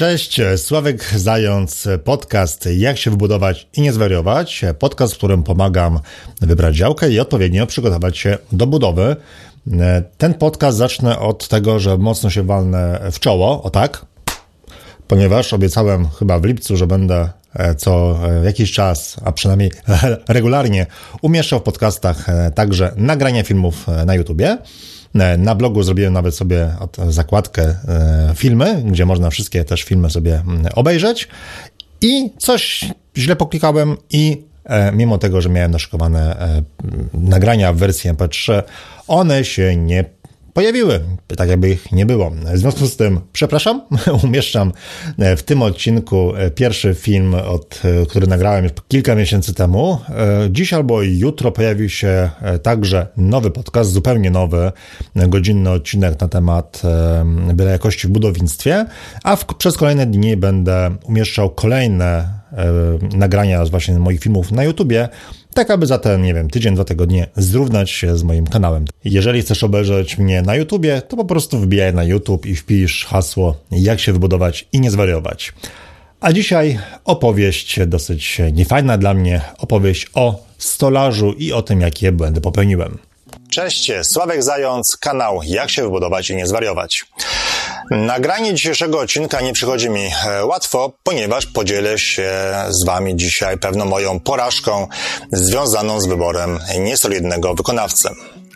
Cześć, Sławek Zając, podcast Jak się wybudować i nie zwariować. Podcast, w którym pomagam wybrać działkę i odpowiednio przygotować się do budowy. Ten podcast zacznę od tego, że mocno się walnę w czoło, o tak, ponieważ obiecałem chyba w lipcu, że będę co jakiś czas, a przynajmniej regularnie umieszczał w podcastach także nagrania filmów na YouTubie. E, na blogu zrobiłem nawet sobie zakładkę e, filmy, gdzie można wszystkie też filmy sobie mm, obejrzeć. I coś źle poklikałem i e, mimo tego, że miałem naszykowane nagrania w wersji MP3, one się nie pojawiły, tak jakby ich nie było. W związku z tym, przepraszam, umieszczam w tym odcinku pierwszy film, od, który nagrałem już kilka miesięcy temu. Dziś albo jutro pojawi się także nowy podcast, zupełnie nowy, godzinny odcinek na temat byle jakości w budownictwie, a w, przez kolejne dni będę umieszczał kolejne nagrania właśnie moich filmów na YouTubie, tak aby za ten, nie wiem, tydzień, dwa tygodnie zrównać się z moim kanałem. Jeżeli chcesz obejrzeć mnie na YouTubie, to po prostu wbijaj na YouTube i wpisz hasło jak się wybudować i nie zwariować. A dzisiaj opowieść dosyć niefajna dla mnie, opowieść o stolarzu i o tym, jakie błędy popełniłem. Cześć, Sławek Zając, kanał Jak się wybudować i nie zwariować. Nagranie dzisiejszego odcinka nie przychodzi mi e, łatwo, ponieważ podzielę się z Wami dzisiaj pewną moją porażką związaną z wyborem niesolidnego wykonawcy.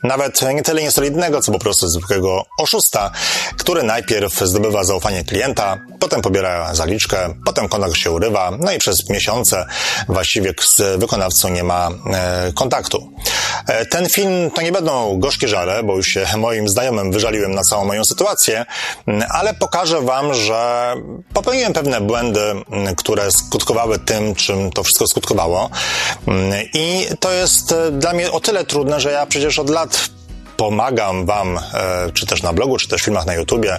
Nawet nie tyle niesolidnego, co po prostu zwykłego oszusta, który najpierw zdobywa zaufanie klienta, potem pobiera zaliczkę, potem kontakt się urywa, no i przez miesiące właściwie z wykonawcą nie ma e, kontaktu. E, ten film to nie będą gorzkie żale, bo już się moim znajomym wyżaliłem na całą moją sytuację, ale pokażę Wam, że popełniłem pewne błędy, które skutkowały tym, czym to wszystko skutkowało. I to jest e, dla mnie o tyle trudne, że ja przecież od lat pomagam Wam, e, czy też na blogu, czy też w filmach na YouTubie,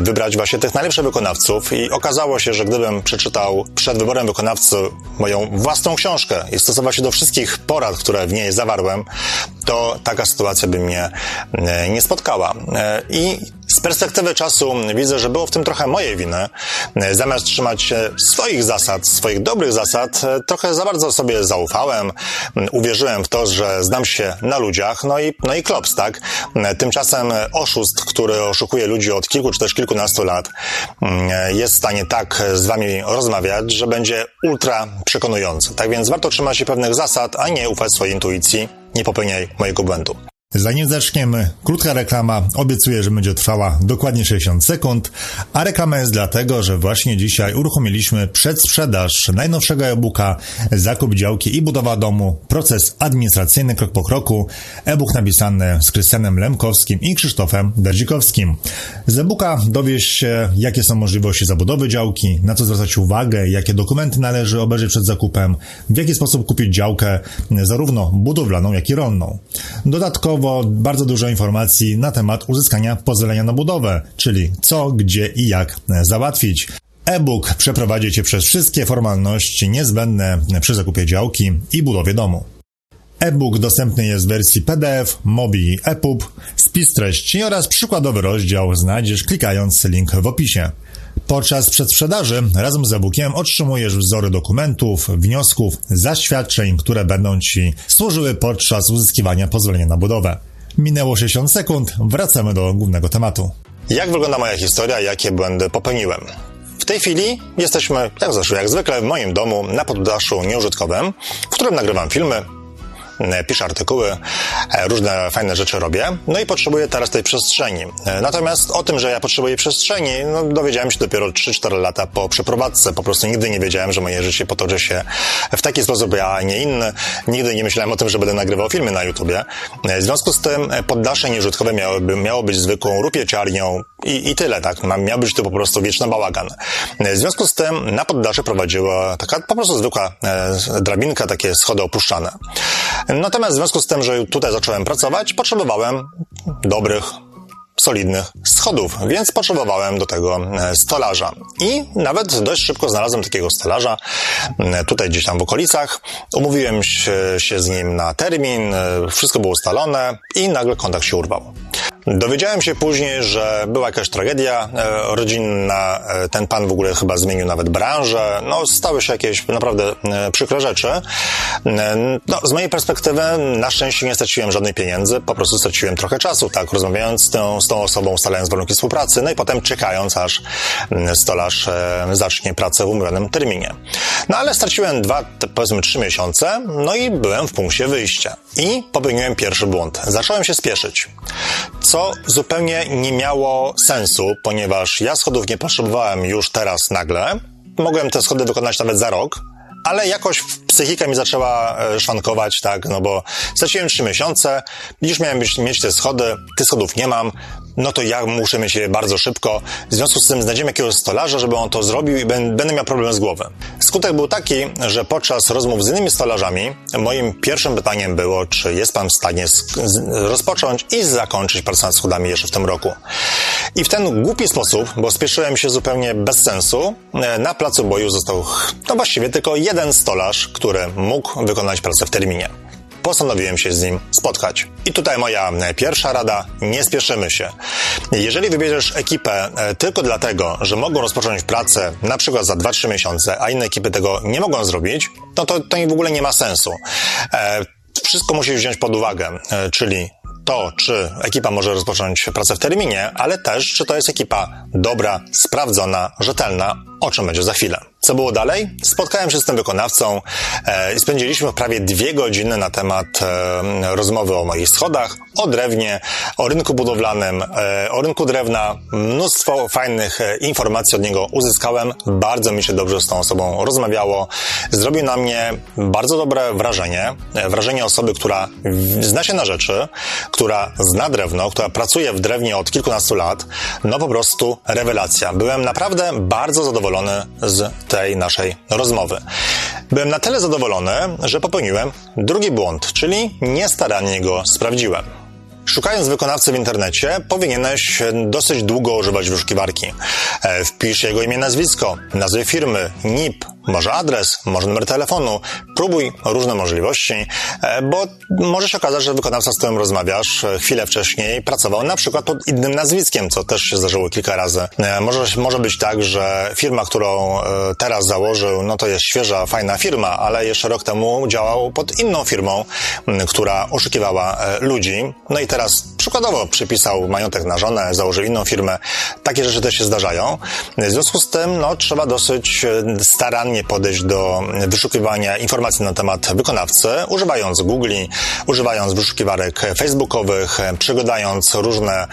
wybrać właśnie tych najlepszych wykonawców i okazało się, że gdybym przeczytał przed wyborem wykonawcy moją własną książkę i stosował się do wszystkich porad, które w niej zawarłem, to taka sytuacja by mnie nie spotkała. E, I z perspektywy czasu widzę, że było w tym trochę mojej winy. Zamiast trzymać się swoich zasad, swoich dobrych zasad, trochę za bardzo sobie zaufałem, uwierzyłem w to, że znam się na ludziach, no i, no i klops, tak? Tymczasem oszust, który oszukuje ludzi od kilku czy też kilkunastu lat, jest w stanie tak z wami rozmawiać, że będzie ultra przekonujący. Tak więc warto trzymać się pewnych zasad, a nie ufać swojej intuicji. Nie popełniaj mojego błędu. Zanim zaczniemy, krótka reklama. Obiecuję, że będzie trwała dokładnie 60 sekund, a reklama jest dlatego, że właśnie dzisiaj uruchomiliśmy przedsprzedaż najnowszego e-booka Zakup działki i budowa domu. Proces administracyjny krok po kroku. E-book napisany z Krystianem Lemkowskim i Krzysztofem Derdzikowskim. Z e-booka dowiesz się, jakie są możliwości zabudowy działki, na co zwracać uwagę, jakie dokumenty należy obejrzeć przed zakupem, w jaki sposób kupić działkę, zarówno budowlaną, jak i rolną. Dodatkowo dodatkowo bardzo dużo informacji na temat uzyskania pozwolenia na budowę, czyli co, gdzie i jak załatwić. E-book przeprowadzi Cię przez wszystkie formalności niezbędne przy zakupie działki i budowie domu. E-book dostępny jest w wersji PDF, MOBI i EPUB. Spis treści oraz przykładowy rozdział znajdziesz klikając link w opisie. Podczas przedsprzedaży razem z e-bookiem otrzymujesz wzory dokumentów, wniosków, zaświadczeń, które będą Ci służyły podczas uzyskiwania pozwolenia na budowę. Minęło 60 sekund, wracamy do głównego tematu. Jak wygląda moja historia, jakie błędy popełniłem? W tej chwili jesteśmy, jak zresztą jak zwykle, w moim domu na poddaszu nieużytkowym, w którym nagrywam filmy, piszę artykuły, e, różne fajne rzeczy robię, no i potrzebuję teraz tej przestrzeni. E, natomiast o tym, że ja potrzebuję przestrzeni, no, dowiedziałem się dopiero 3-4 lata po przeprowadzce. Po prostu nigdy nie wiedziałem, że moje życie potoczy się w taki sposób, a nie inny. Nigdy nie myślałem o tym, że będę nagrywał filmy na YouTubie. W związku z tym poddasze nieużytkowe miałoby, miało być zwykłą rupieciarnią i, i tyle, tak. Miał być to po prostu wieczny bałagan. W związku z tym na poddasze prowadziła taka po prostu zwykła drabinka, takie schody opuszczane. Natomiast w związku z tym, że tutaj zacząłem pracować, potrzebowałem dobrych, solidnych schodów, więc potrzebowałem do tego e, stolarza. I nawet dość szybko znalazłem takiego stolarza e, tutaj gdzieś tam w okolicach. Umówiłem się, z nim na termin, e, wszystko było ustalone i nagle kontakt się urwał. Dowiedziałem się później, że była jakaś tragedia e, rodzinna, e, ten pan w ogóle chyba zmienił nawet branżę, no stały się jakieś naprawdę e, przykre rzeczy. No, z mojej perspektywy na szczęście nie straciłem żadnej pieniędzy, po prostu straciłem trochę czasu, tak, rozmawiając z tą, z tą osobą, ustalając warunki współpracy, no i potem czekając, aż stolarz zacznie pracę w umówionym terminie. No ale straciłem dwa, powiedzmy trzy miesiące, no i byłem w punkcie wyjścia. I popełniłem pierwszy błąd. Zacząłem się spieszyć. Co zupełnie nie miało sensu, ponieważ ja schodów nie potrzebowałem już teraz nagle. Mogłem te schody wykonać nawet za rok, ale jakoś psychika mi zaczęła e, szwankować, tak, no bo straciłem trzy miesiące, już miałem być, mieć te schody, tych schodów nie mam, no to ja muszę mieć je bardzo szybko. W związku z tym znajdziemy jakiegoś stolarza, żeby on to zrobił i będę miał problem z głowy. Skutek był taki, że podczas rozmów z innymi stolarzami moim pierwszym pytaniem było, czy jest pan w stanie rozpocząć i zakończyć pracę nad schodami jeszcze w tym roku. I w ten głupi sposób, bo spieszyłem się zupełnie bez sensu, e, na placu boju został no właściwie tylko jeden stolarz, który mógł wykonać pracę w terminie postanowiłem się z nim spotkać. I tutaj moja e, pierwsza rada, nie spieszymy się. Jeżeli wybierzesz ekipę e, tylko dlatego, że mogą rozpocząć pracę na przykład za 2-3 miesiące, a inne ekipy tego nie mogą zrobić, no to to w ogóle nie ma sensu. E, wszystko musisz wziąć pod uwagę, czyli to, czy ekipa może rozpocząć pracę w terminie, ale też, czy to jest ekipa dobra, sprawdzona, rzetelna, o czym będzie za chwilę. Co było dalej? Spotkałem się z tym wykonawcą e, i spędziliśmy prawie dwie godziny na temat e, rozmowy o moich schodach, o drewnie, o rynku budowlanym, e, o rynku drewna. Mnóstwo fajnych informacji od niego uzyskałem. Bardzo mi się dobrze z tą osobą rozmawiało. Zrobił na mnie bardzo dobre wrażenie. Wrażenie osoby, która zna się na rzeczy, która zna drewno, która pracuje w drewnie od kilkunastu lat. No po prostu rewelacja. Byłem naprawdę bardzo zadowolony z tej naszej rozmowy. Byłem na tyle zadowolony, że popełniłem drugi błąd, czyli niestarannie go sprawdziłem. Szukając wykonawcy w internecie, powinieneś dosyć długo używać wyszukiwarki. E, wpisz jego imię, nazwisko, nazwę firmy, NIP, może adres, może numer telefonu. Próbuj różne możliwości, e, bo może się okazać, że wykonawca, z którym rozmawiasz e, chwilę wcześniej pracował na przykład pod innym nazwiskiem, co też się zdarzyło kilka razy. E, może, może być tak, że firma, którą teraz założył, no to jest świeża, fajna firma, ale jeszcze rok temu działał pod inną firmą, która oszukiwała ludzi. No i teraz przykładowo przypisał majątek na żonę, założył inną firmę. Takie rzeczy też się zdarzają. W związku z tym, no, trzeba dosyć starannie podejść do wyszukiwania informacji na temat wykonawcy, używając Google, używając wyszukiwarek facebookowych, przeglądając różne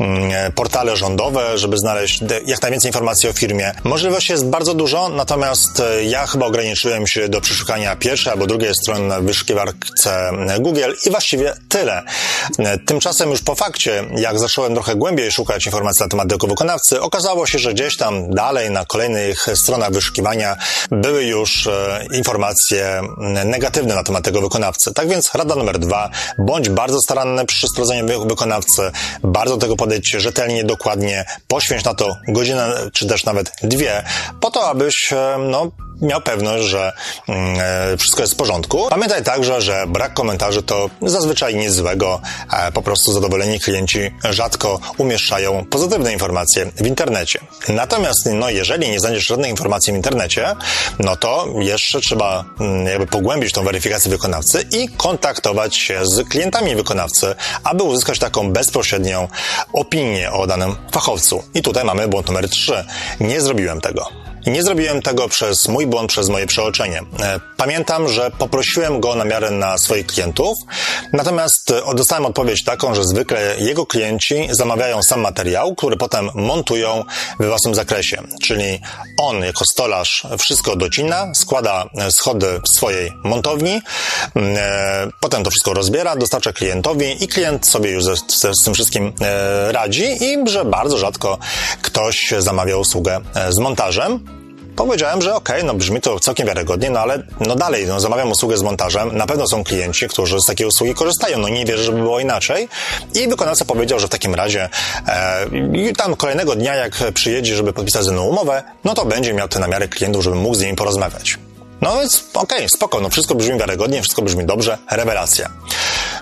mm, portale rządowe, żeby znaleźć jak najwięcej informacji o firmie. Możliwości jest bardzo dużo, natomiast e, ja chyba ograniczyłem się do przeszukania pierwszej albo drugiej strony na wyszukiwarce Google i właściwie tyle. E, tymczasem już po fakcie, jak zacząłem trochę głębiej szukać informacji na temat tego wykonawcy, okazało się, że gdzieś tam dalej na kolejnych stronach wyszukiwania były już e, informacje negatywne na temat tego wykonawcy. Tak więc rada numer dwa, bądź bardzo staranny przy sprawdzeniu wykonawcy, bardzo tego podejdź rzetelnie, dokładnie, poświęć na to godzinę, czy też nawet dwie, po to, abyś, e, no, miał pewność, że mm, e, wszystko jest w porządku. Pamiętaj także, że brak komentarzy to zazwyczaj nic złego, po prostu zadowoleni klienci rzadko umieszczają pozytywne informacje w internecie. Natomiast, no, jeżeli nie znajdziesz żadnej informacji w internecie, no to jeszcze trzeba mm, jakby pogłębić tą weryfikację wykonawcy i kontaktować się z klientami wykonawcy, aby uzyskać taką bezpośrednią opinię o danym fachowcu. I tutaj mamy błąd numer 3. Nie zrobiłem tego. Nie zrobiłem tego przez mój błąd, przez moje przeoczenie. E, pamiętam, że poprosiłem go na miarę na swoich klientów, natomiast e, dostałem odpowiedź taką, że zwykle jego klienci zamawiają sam materiał, który potem montują we własnym zakresie. Czyli on jako stolarz wszystko docina, składa e, schody w swojej montowni, potem to wszystko rozbiera, dostarcza klientowi i klient sobie już z tym wszystkim radzi i że bardzo rzadko ktoś zamawia usługę z montażem. Powiedziałem, że okej, okay, no brzmi to całkiem wiarygodnie, no ale no dalej, no zamawiam usługę z montażem, na pewno są klienci, którzy z takiej usługi korzystają, no nie wierzę, żeby było inaczej. I wykonawca powiedział, że w takim razie e, tam kolejnego dnia, jak przyjedzie, żeby podpisać ze mną umowę, no to będzie miał te namiary klientów, żeby mógł z nimi porozmawiać. No więc okej, okay, spoko, no wszystko brzmi wiarygodnie, wszystko brzmi dobrze, rewelacja.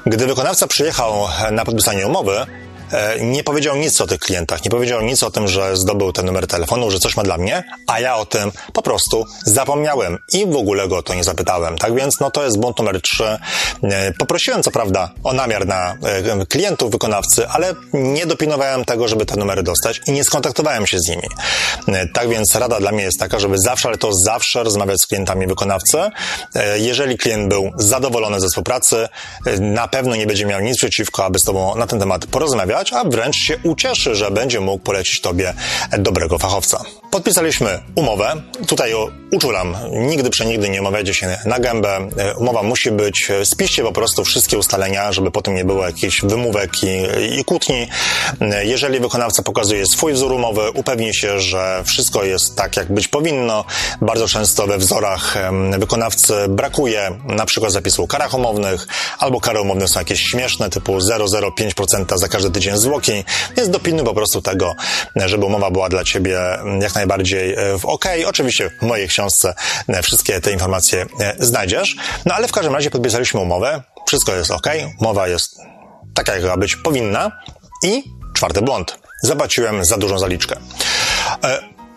Gdy wykonawca przyjechał na podpisanie umowy, nie powiedział nic o tych klientach, nie powiedział nic o tym, że zdobył ten numer telefonu, że coś ma dla mnie, a ja o tym po prostu zapomniałem i w ogóle go o to nie zapytałem. Tak więc, no to jest błąd numer trzy. E, poprosiłem co prawda o namiar na e, klientów, wykonawcy, ale nie dopilnowałem tego, żeby te numery dostać i nie skontaktowałem się z nimi. Tak więc rada dla mnie jest taka, żeby zawsze, ale to zawsze rozmawiać z klientami wykonawcy. Jeżeli klient był zadowolony ze współpracy, na pewno nie będzie miał nic przeciwko, aby z Tobą na ten temat porozmawiać, a wręcz się ucieszy, że będzie mógł polecić Tobie dobrego fachowca. Podpisaliśmy umowę. Tutaj uczulam, nigdy przenigdy nie umawiajcie się na gębę. Umowa musi być, spiszcie po prostu wszystkie ustalenia, żeby potem nie było jakichś wymówek i, i kłótni. Jeżeli wykonawca pokazuje swój wzór umowy, upewnij się, że wszystko jest tak, jak być powinno. Bardzo często we wzorach wykonawcy brakuje na przykład zapisu o karach umownych, albo kary umowne są jakieś śmieszne, typu 0,05% za każdy tydzień zwłoki, więc dopilnuj po prostu tego, żeby umowa była dla Ciebie jak najbardziej e, w OK. Oczywiście w mojej książce e, wszystkie te informacje e, znajdziesz, no ale w każdym razie podpisaliśmy umowę, wszystko jest OK, umowa jest taka, jak być powinna i czwarty błąd. Zapłaciłem za dużą zaliczkę.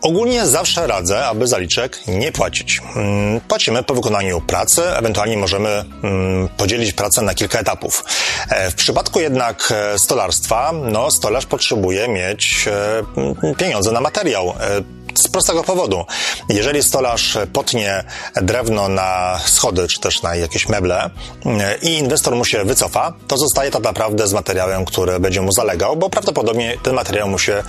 Ogólnie zawsze radzę, aby zaliczek nie płacić. Mm, płacimy po wykonaniu pracy, ewentualnie możemy mm, podzielić pracę na kilka etapów. E, w przypadku jednak e, stolarstwa, no stolarz potrzebuje mieć e, pieniądze na materiał z prostego powodu. Jeżeli stolarz potnie drewno na schody, czy też na jakieś meble i inwestor mu się wycofa, to zostaje tak naprawdę z materiałem, który będzie mu zalegał, bo prawdopodobnie ten materiał mu się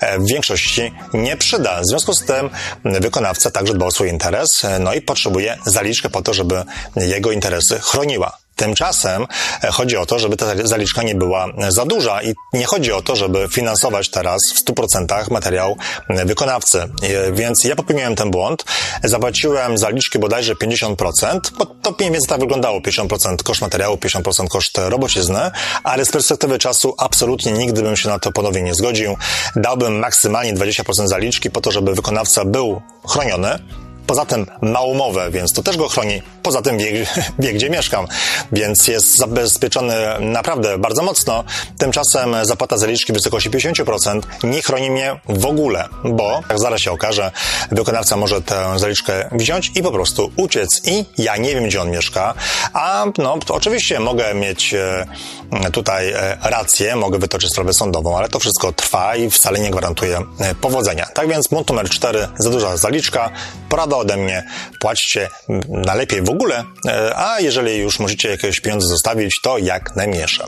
e, w większości nie przyda. W związku z tym wykonawca także dba o swój interes, e, no i potrzebuje zaliczkę po to, żeby jego interesy chroniła. Tymczasem e, chodzi o to, żeby ta zaliczka nie była za duża i nie chodzi o to, żeby finansować teraz w 100% materiał e, wykonawcy. E, więc ja popełniłem ten błąd. Zapłaciłem zaliczki bodajże 50%, bo to mniej więcej tak wyglądało. 50% koszt materiału, 50% koszt robocizny, ale z perspektywy czasu absolutnie nigdy bym się na to ponownie nie zgodził. Dałbym maksymalnie 20% zaliczki po to, żeby wykonawca był chroniony, Poza tym ma umowę, więc to też go chroni. Poza tym wie, wie, gdzie mieszkam, więc jest zabezpieczony naprawdę bardzo mocno. Tymczasem zapłata zaliczki w wysokości 50% nie chroni mnie w ogóle, bo jak zaraz się okaże, wykonawca może tę zaliczkę wziąć i po prostu uciec i ja nie wiem, gdzie on mieszka, a no oczywiście mogę mieć e, tutaj e, rację, mogę wytoczyć sprawę sądową, ale to wszystko trwa i wcale nie gwarantuje e, powodzenia. Tak więc punkt numer 4, za duża zaliczka, porada ode mnie, płaćcie najlepiej w ogóle, e, a jeżeli już musicie jakieś pieniądze zostawić, to jak najmniejsze.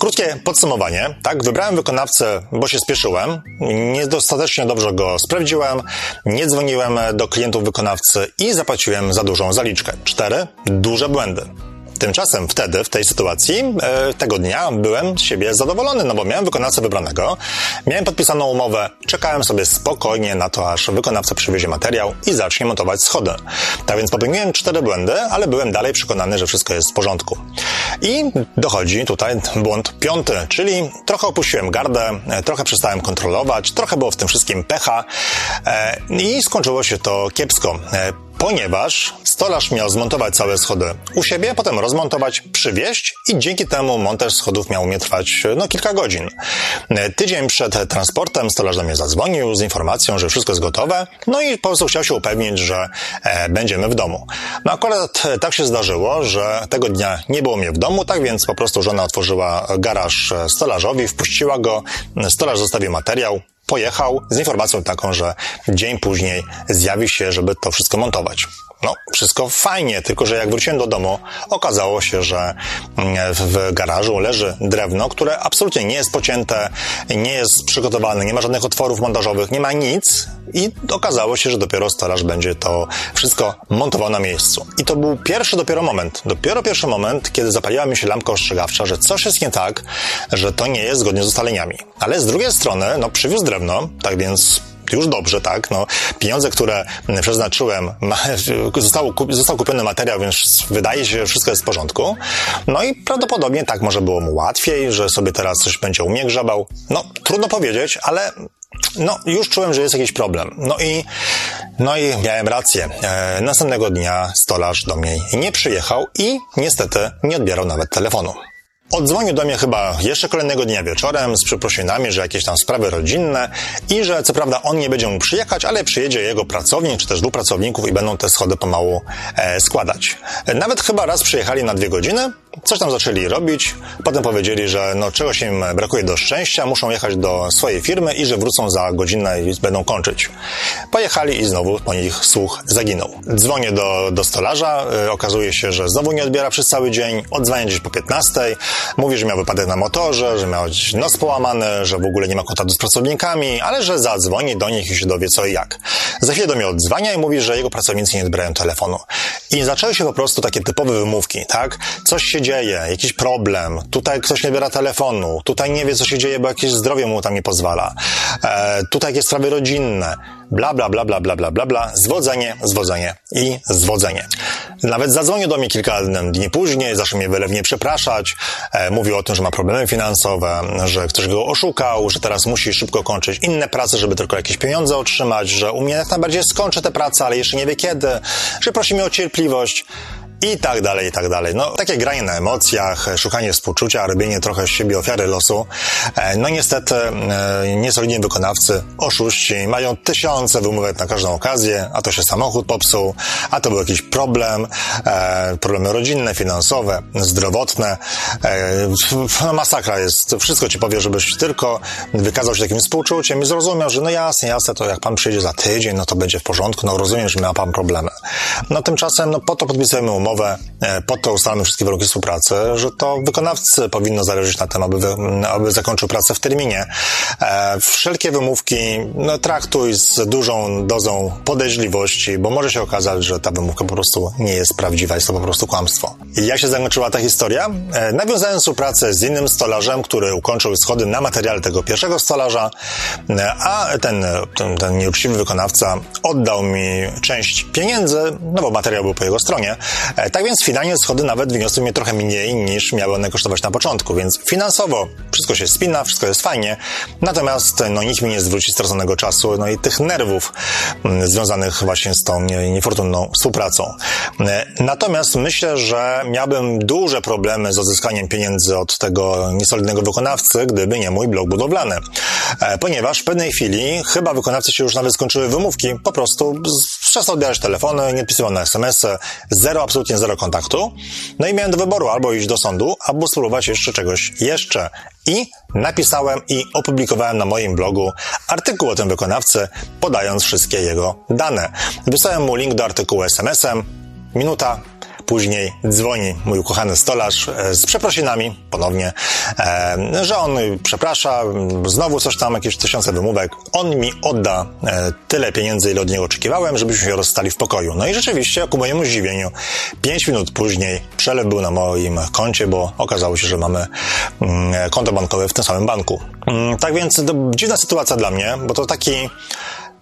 Krótkie podsumowanie. Tak, wybrałem wykonawcę, bo się spieszyłem. Niedostatecznie dobrze go sprawdziłem. Nie dzwoniłem do klientów wykonawcy i zapłaciłem za dużą zaliczkę. Cztery duże błędy. Tymczasem wtedy, w tej sytuacji, e, tego dnia byłem z siebie zadowolony, no bo miałem wykonawcę wybranego, miałem podpisaną umowę, czekałem sobie spokojnie na to, aż wykonawca przywiezie materiał i zacznie montować schody. Tak więc popełniłem cztery błędy, ale byłem dalej przekonany, że wszystko jest w porządku. I dochodzi tutaj błąd piąty, czyli trochę opuściłem gardę, e, trochę przestałem kontrolować, trochę było w tym wszystkim pecha e, i skończyło się to kiepsko ponieważ stolarz miał zmontować całe schody u siebie, potem rozmontować, przywieźć i dzięki temu montaż schodów miał mnie trwać no, kilka godzin. Tydzień przed transportem stolarz do mnie zadzwonił z informacją, że wszystko jest gotowe, no i po prostu chciał się upewnić, że e, będziemy w domu. No akurat tak się zdarzyło, że tego dnia nie było mnie w domu, tak więc po prostu żona otworzyła garaż stolarzowi, wpuściła go, stolarz zostawił materiał, pojechał z informacją taką, że dzień później zjawi się, żeby to wszystko montować. No, wszystko fajnie, tylko że jak wróciłem do domu, okazało się, że mm, w garażu leży drewno, które absolutnie nie jest pocięte, nie jest przygotowane, nie ma żadnych otworów montażowych, nie ma nic i okazało się, że dopiero stolarz będzie to wszystko montował na miejscu. I to był pierwszy dopiero moment, dopiero pierwszy moment, kiedy zapaliła mi się lampka ostrzegawcza, że coś jest nie tak, że to nie jest zgodnie z ustaleniami. Ale z drugiej strony, no, przywiózł drewno, tak więc już dobrze, tak, no, pieniądze, które przeznaczyłem, zostało, został kupiony materiał, więc wydaje się, że wszystko jest w porządku. No i prawdopodobnie tak może było mu łatwiej, że sobie teraz coś będzie u mnie grzebał. No, trudno powiedzieć, ale no, już czułem, że jest jakiś problem. No i, no i miałem rację. E, następnego dnia stolarz do mnie nie przyjechał i niestety nie odbierał nawet telefonu. Odzwonił do mnie chyba jeszcze kolejnego dnia wieczorem z przeprosinami, że jakieś tam sprawy rodzinne i że co prawda on nie będzie mógł przyjechać, ale przyjedzie jego pracownik czy też dwóch pracowników i będą te schody pomału e, składać. Nawet chyba raz przyjechali na dwie godziny, coś tam zaczęli robić, potem powiedzieli, że no czegoś im brakuje do szczęścia, muszą jechać do swojej firmy i że wrócą za godzinę i będą kończyć. Pojechali i znowu po nich słuch zaginął. Dzwonię do, do stolarza, e, okazuje się, że znowu nie odbiera przez cały dzień, odzwania gdzieś po 15, Mówi, że miał wypadek na motorze, że miał nos połamany, że w ogóle nie ma kontaktu z pracownikami, ale że zadzwoni do nich i się dowie co i jak. Za chwilę do mnie odzwania i mówi, że jego pracownicy nie odbierają telefonu. I zaczęły się po prostu takie typowe wymówki, tak? Coś się dzieje, jakiś problem, tutaj ktoś nie biera telefonu, tutaj nie wie co się dzieje, bo jakieś zdrowie mu tam nie pozwala, e, tutaj jakieś sprawy rodzinne bla, bla, bla, bla, bla, bla, bla, bla, zwodzenie, zwodzenie i zwodzenie. Nawet zadzwonił do mnie kilka dni później, zaczął mnie wylewnie przepraszać, e, mówił o tym, że ma problemy finansowe, że ktoś go oszukał, że teraz musi szybko kończyć inne prace, żeby tylko jakieś pieniądze otrzymać, że u mnie jak najbardziej skończy tę pracę, ale jeszcze nie wie kiedy, że prosi mnie o cierpliwość i tak dalej, i tak dalej. No, takie granie na emocjach, szukanie współczucia, robienie trochę z siebie ofiary losu. E, no niestety e, niesolidni wykonawcy, oszuści, mają tysiące wymówek na każdą okazję, a to się samochód popsuł, a to był jakiś problem, e, problemy rodzinne, finansowe, zdrowotne. No, masakra jest. Wszystko ci powie, żebyś tylko wykazał się takim współczuciem i zrozumiał, że no jasne, jasne, to jak pan przyjdzie za tydzień, no to będzie w porządku, no rozumiem, że ma pan problemy. No tymczasem, no po to podpisujemy umowę, umowę, e, po to ustalamy wszystkie warunki współpracy, że to wykonawcy powinno zależeć na tym, aby, aby zakończył pracę w terminie. E, wszelkie wymówki no, traktuj z dużą dozą podejrzliwości, bo może się okazać, że ta wymówka po prostu nie jest prawdziwa, jest to po prostu kłamstwo. I jak się zakończyła ta historia? E, nawiązałem współpracę z innym stolarzem, który ukończył schody na materiale tego pierwszego stolarza, a ten, ten, ten nieuczciwy wykonawca oddał mi część pieniędzy, no bo materiał był po jego stronie, tak więc finalnie schody nawet wyniosły mnie trochę mniej niż miały one kosztować na początku, więc finansowo wszystko się spina, wszystko jest fajnie, natomiast no nikt mi nie zwróci straconego czasu, no i tych nerwów mm, związanych właśnie z tą niefortunną współpracą. E, natomiast myślę, że miałbym duże problemy z odzyskaniem pieniędzy od tego niesolidnego wykonawcy, gdyby nie mój blog budowlany. E, ponieważ w pewnej chwili chyba wykonawcy się już nawet skończyły wymówki, po prostu przestał odbierać telefony, nie odpisywał na SMS-y, zero absolutnie zero kontaktu. No i miałem do wyboru albo iść do sądu, albo spróbować jeszcze czegoś jeszcze. I napisałem i opublikowałem na moim blogu artykuł o tym wykonawcy, podając wszystkie jego dane. Wysłałem mu link do artykułu SMS-em. Minuta, Później dzwoni mój ukochany stolarz e, z przeprosinami ponownie, e, że on przeprasza, znowu coś tam, jakieś tysiące wymówek. On mi odda e, tyle pieniędzy, ile od niego oczekiwałem, żebyśmy się rozstali w pokoju. No i rzeczywiście, ku mojemu zdziwieniu, pięć minut później przelew był na moim koncie, bo okazało się, że mamy mm, konto bankowe w tym samym banku. Mm, tak więc dziwna sytuacja dla mnie, bo to taki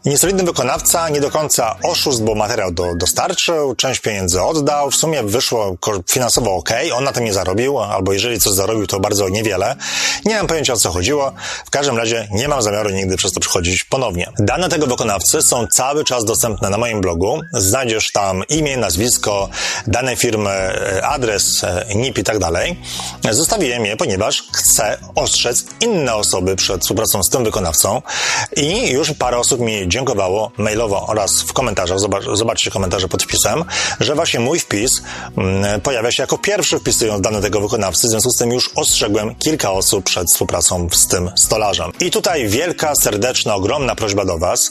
Niesolidny wykonawca nie do końca oszust, bo materiał do, dostarczył, część pieniędzy oddał, w sumie wyszło finansowo ok, on na tym nie zarobił, albo jeżeli coś zarobił, to bardzo niewiele. Nie mam pojęcia o co chodziło, w każdym razie nie mam zamiaru nigdy przez to przychodzić ponownie. Dane tego wykonawcy są cały czas dostępne na moim blogu, znajdziesz tam imię, nazwisko, dane firmy, e, adres, e, NIP i tak dalej. Zostawiłem je, ponieważ chcę ostrzec inne osoby przed współpracą z tym wykonawcą i już parę osób mi dziękowało mailowo oraz w komentarzach, zobacz, zobaczcie komentarze pod wpisem, że właśnie mój wpis mm, pojawia się jako pierwszy wpisując dane tego wykonawcy, w związku z tym już ostrzegłem kilka osób przed współpracą z tym stolarzem. I tutaj wielka, serdeczna, ogromna prośba do Was.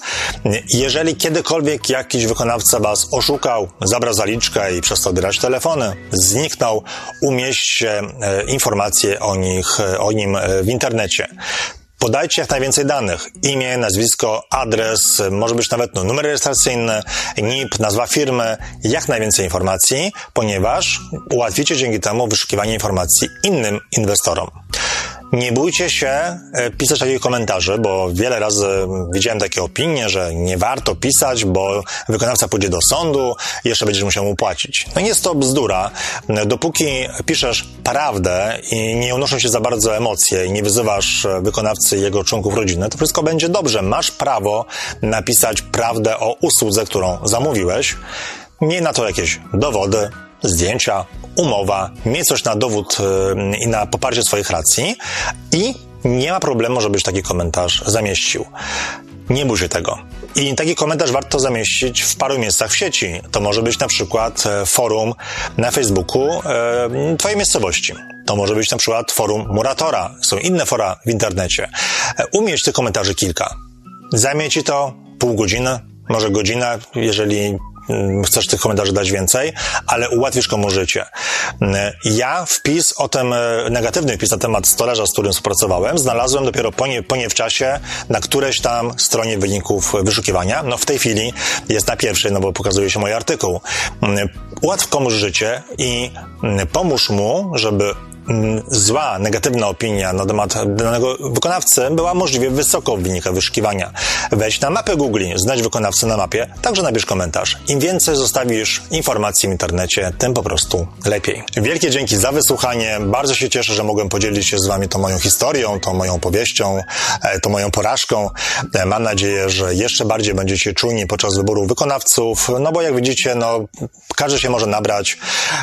Jeżeli kiedykolwiek jakiś wykonawca Was oszukał, zabrał zaliczkę i przestał odbierać telefony, zniknął, umieśćcie e, informacje o nich, e, o nim e, w internecie. Podajcie jak najwięcej danych. Imię, nazwisko, adres, może być nawet no, numer rejestracyjny, NIP, nazwa firmy, jak najwięcej informacji, ponieważ ułatwicie dzięki temu wyszukiwanie informacji innym inwestorom. Nie bójcie się e, pisać takich komentarzy, bo wiele razy widziałem takie opinie, że nie warto pisać, bo wykonawca pójdzie do sądu i jeszcze będziesz musiał mu płacić. No jest to bzdura. Dopóki piszesz prawdę i nie unoszą się za bardzo emocje i nie wyzywasz wykonawcy i jego członków rodziny, to wszystko będzie dobrze. Masz prawo napisać prawdę o usłudze, którą zamówiłeś. Miej na to jakieś dowody, zdjęcia, umowa, mieć coś na dowód y, i na poparcie swoich racji i nie ma problemu, żebyś taki komentarz zamieścił. Nie bój się tego. I taki komentarz warto zamieścić w paru miejscach w sieci. To może być na przykład e, forum na Facebooku e, Twojej miejscowości. To może być na przykład forum Muratora. Są inne fora w internecie. E, umieść tych komentarzy kilka. Zajmie Ci to pół godziny, może godzina, jeżeli chcesz tych komentarzy dać więcej, ale ułatwisz komuś życie. Ja wpis o tym, e, negatywny wpis na temat stolarza, z którym współpracowałem, znalazłem dopiero po nie, po nie w czasie na którejś tam stronie wyników wyszukiwania. No w tej chwili jest na pierwszej, no bo pokazuje się mój artykuł. Ułatw komuś życie i pomóż mu, żeby zła, negatywna opinia na temat danego wykonawcy była możliwie wysoko w wynikach wyszukiwania. Wejdź na mapę Google, znajdź wykonawcę na mapie, także napisz komentarz. Im więcej zostawisz informacji w internecie, tym po prostu lepiej. Wielkie dzięki za wysłuchanie. Bardzo się cieszę, że mogłem podzielić się z Wami tą moją historią, tą moją powieścią, e, tą moją porażką. E, mam nadzieję, że jeszcze bardziej będziecie czujni podczas wyboru wykonawców, no bo jak widzicie, no, każdy się może nabrać.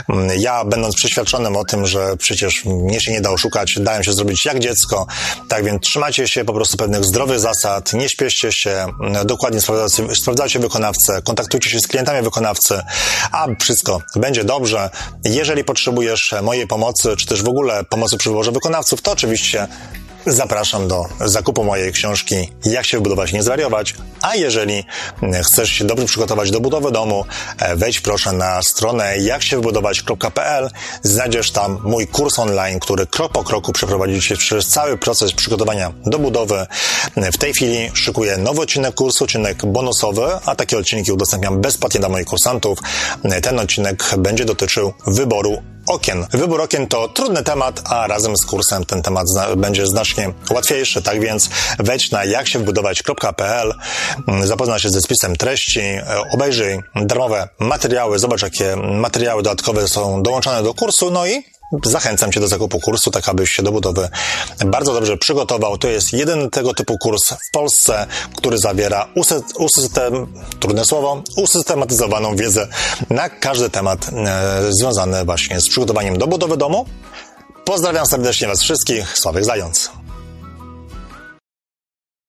Mm, ja, będąc przeświadczonym o tym, że przecież przecież mnie się nie da oszukać, dałem się zrobić jak dziecko. Tak więc trzymajcie się po prostu pewnych zdrowych zasad, nie śpieszcie się, dokładnie sprawdzajcie wykonawcę, kontaktujcie się z klientami wykonawcy, a wszystko będzie dobrze. Jeżeli potrzebujesz mojej pomocy, czy też w ogóle pomocy przy wyborze wykonawców, to oczywiście Zapraszam do zakupu mojej książki Jak się wybudować, nie zwariować. A jeżeli chcesz się dobrze przygotować do budowy domu, e, wejdź proszę na stronę jaksiewybudować.pl. Znajdziesz tam mój kurs online, który krok po kroku przeprowadzi Cię przez cały proces przygotowania do budowy. W tej chwili szykuję nowy odcinek kursu, odcinek bonusowy, a takie odcinki udostępniam bezpłatnie dla moich kursantów. Ten odcinek będzie dotyczył wyboru okien. Wybór okien to trudny temat, a razem z kursem ten temat będzie znacznie łatwiejszy. Tak więc wejdź na jaksiewbudować.pl, mm, zapoznaj się ze spisem treści, e, obejrzyj darmowe materiały, zobacz jakie materiały dodatkowe są dołączone do kursu, no i Zachęcam Cię do zakupu kursu, tak abyś się do budowy bardzo dobrze przygotował. To jest jeden tego typu kurs w Polsce, który zawiera usystem, trudne słowo, usystematyzowaną wiedzę na każdy temat e, związany właśnie z przygotowaniem do budowy domu. Pozdrawiam serdecznie Was wszystkich. Sławek Zając.